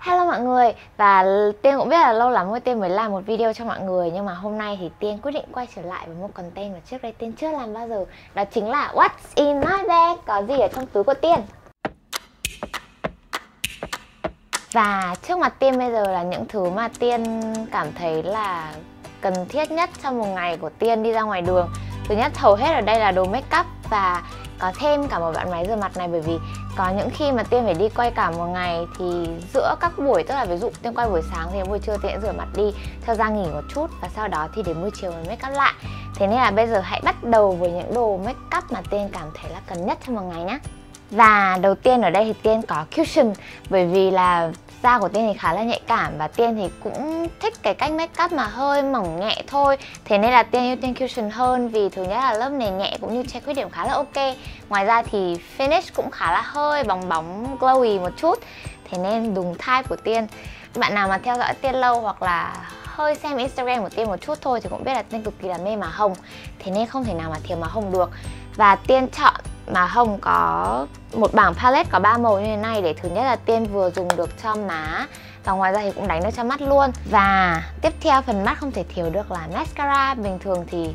Hello mọi người, Và Tiên cũng biết là lâu lắm rồi Tiên mới làm một video cho mọi người, Nhưng mà hôm nay thì Tiên quyết định quay trở lại với một content mà trước đây Tiên chưa làm bao giờ, Đó chính là What's in my bag, Có gì ở trong túi của Tiên. Và trước mặt Tiên bây giờ là những thứ mà Tiên cảm thấy là cần thiết nhất trong một ngày của Tiên đi ra ngoài đường. Thứ nhất, hầu hết ở đây là đồ make up và có thêm cả một bạn máy rửa mặt này, bởi vì có những khi mà tiên phải đi quay cả một ngày thì giữa các buổi, tức là ví dụ tiên quay buổi sáng thì buổi trưa tiên rửa mặt đi, cho ra nghỉ một chút và sau đó thì đến buổi chiều mình make up lại. Thế nên là bây giờ hãy bắt đầu với những đồ make up mà tiên cảm thấy là cần nhất trong một ngày nhé và đầu tiên ở đây thì tiên có cushion, bởi vì là da của tiên thì khá là nhạy cảm và tiên thì cũng thích cái cách make up mà hơi mỏng nhẹ thôi. Thế nên là tiên ưu tiên cushion hơn vì thứ nhất là lớp nền nhẹ cũng như che khuyết điểm khá là ok. Ngoài ra thì finish cũng khá là hơi bóng bóng, glowy một chút. Thế nên đúng type của tiên. Bạn nào mà theo dõi tiên lâu hoặc là hơi xem Instagram của Tiên một chút thôi thì cũng biết là Tiên cực kỳ là mê má hồng. Thế nên không thể nào mà thiếu má hồng được. Và Tiên chọn mà hồng có một bảng palette có ba màu như thế này để thứ nhất là tiên vừa dùng được cho má, và ngoài ra thì cũng đánh được cho mắt luôn. Và tiếp theo phần mắt không thể thiếu được là mascara. Bình thường thì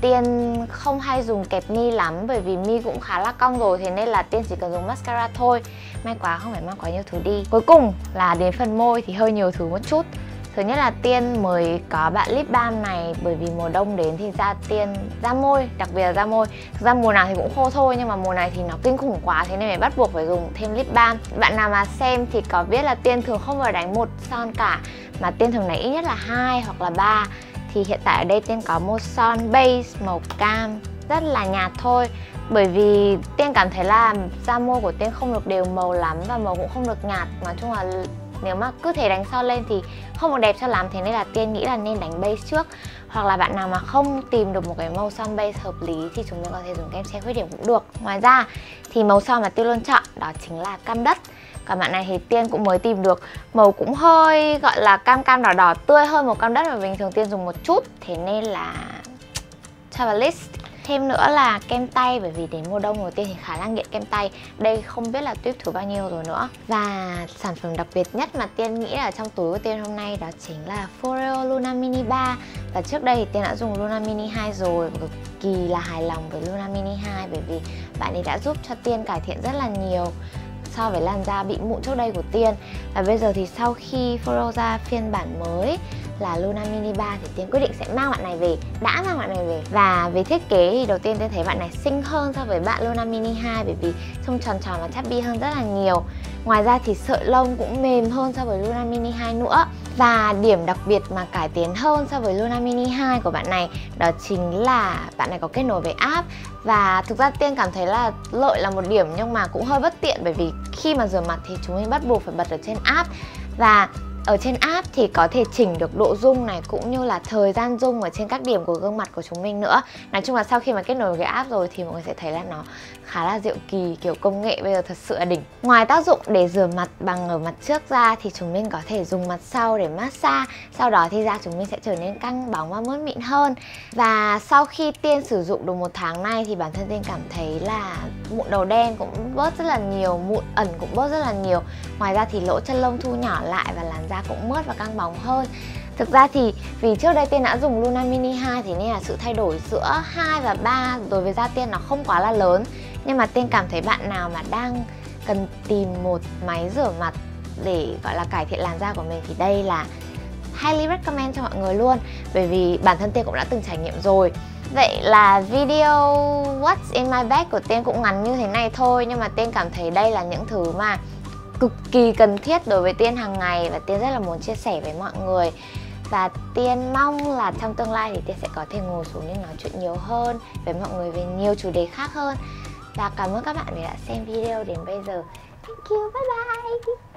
Tiên không hay dùng kẹp mi lắm bởi vì mi cũng khá là cong rồi, thế nên là Tiên chỉ cần dùng mascara thôi. May quá không phải mang quá nhiều thứ đi. Cuối cùng là đến phần môi thì hơi nhiều thứ một chút. Thứ nhất là Tiên mới có bạn lip balm này bởi vì mùa đông đến thì da Tiên, da môi, đặc biệt là da môi. Thực ra mùa nào thì cũng khô thôi nhưng mà mùa này thì nó kinh khủng quá thế nên phải bắt buộc phải dùng thêm lip balm. Bạn nào mà xem thì có biết là Tiên thường không bao đánh một son cả mà Tiên thường đánh ít nhất là hai hoặc là ba. Thì hiện tại ở đây Tiên có một son base màu cam rất là nhạt thôi. Bởi vì Tiên cảm thấy là da môi của Tiên không được đều màu lắm và màu cũng không được nhạt. Nói chung là nếu mà cứ thể đánh son lên thì không được đẹp cho lắm, thế nên là tiên nghĩ là nên đánh base trước. Hoặc là bạn nào mà không tìm được một cái màu son base hợp lý thì chúng mình có thể dùng kem che khuyết điểm cũng được. Ngoài ra, thì màu son mà tiên luôn chọn đó chính là cam đất. Còn bạn này thì tiên cũng mới tìm được màu cũng hơi, gọi là cam cam đỏ đỏ, tươi hơn màu cam đất mà bình thường tiên dùng một chút. Thế nên là cho vào list Thêm nữa là kem tay, bởi vì đến mùa đông đầu tiên thì khá là nghiện kem tay. Đây không biết là tuyếp thứ bao nhiêu rồi nữa. Và sản phẩm đặc biệt nhất mà Tiên nghĩ là trong túi của Tiên hôm nay đó chính là Foreo Luna Mini 3 Và trước đây thì Tiên đã dùng Luna Mini 2 rồi, Cực kỳ là hài lòng với Luna Mini 2 Bởi vì bạn ấy đã giúp cho Tiên cải thiện rất là nhiều so với làn da bị mụn trước đây của Tiên. Và bây giờ thì sau khi Foreo ra phiên bản mới là Luna Mini 3 thì Tiên quyết định sẽ mang bạn này về, đã mang bạn này về. Và về thiết kế thì đầu tiên Tiên thấy bạn này xinh hơn so với bạn Luna Mini 2 bởi vì trông tròn tròn và chubby hơn rất là nhiều. Ngoài ra thì sợi lông cũng mềm hơn so với Luna Mini 2 nữa. Và điểm đặc biệt mà cải tiến hơn so với Luna Mini 2 của bạn này, đó chính là bạn này có kết nối với app. Và thực ra Tiên cảm thấy là lợi là một điểm nhưng mà cũng hơi bất tiện bởi vì khi mà rửa mặt thì chúng mình bắt buộc phải bật ở trên app. Và ở trên app thì có thể chỉnh được độ zoom này, cũng như là thời gian zoom ở trên các điểm của gương mặt của chúng mình nữa. Nói chung là sau khi mà kết nối với cái app rồi thì mọi người sẽ thấy là nó khá là diệu kỳ kiểu công nghệ bây giờ thật sự là đỉnh. Ngoài tác dụng để rửa mặt bằng ở mặt trước ra thì chúng mình có thể dùng mặt sau để massage Sau đó thì da chúng mình sẽ trở nên căng bóng và mướt mịn hơn. Và sau khi Tiên sử dụng được một tháng nay thì bản thân Tiên cảm thấy là mụn đầu đen cũng bớt rất là nhiều, mụn ẩn cũng bớt rất là nhiều. Ngoài ra thì lỗ chân lông thu nhỏ lại và làn da cũng mướt và căng bóng hơn. Thực ra thì vì trước đây Tiên đã dùng Luna Mini 2 thì nên là sự thay đổi giữa 2 và 3 đối với da Tiên nó không quá là lớn. Nhưng mà Tiên cảm thấy bạn nào mà đang cần tìm một máy rửa mặt để, gọi là, cải thiện làn da của mình thì đây là highly recommend cho mọi người luôn. Bởi vì bản thân Tiên cũng đã từng trải nghiệm rồi. Vậy là video What's in my bag của Tiên cũng ngắn như thế này thôi, Nhưng mà Tiên cảm thấy đây là những thứ mà cực kỳ cần thiết đối với Tiên hàng ngày Và Tiên rất là muốn chia sẻ với mọi người. Và Tiên mong là trong tương lai thì Tiên sẽ có thể ngồi xuống để nói chuyện nhiều hơn, với mọi người về nhiều chủ đề khác hơn và cảm ơn các bạn vì đã xem video đến bây giờ. Thank you, bye bye.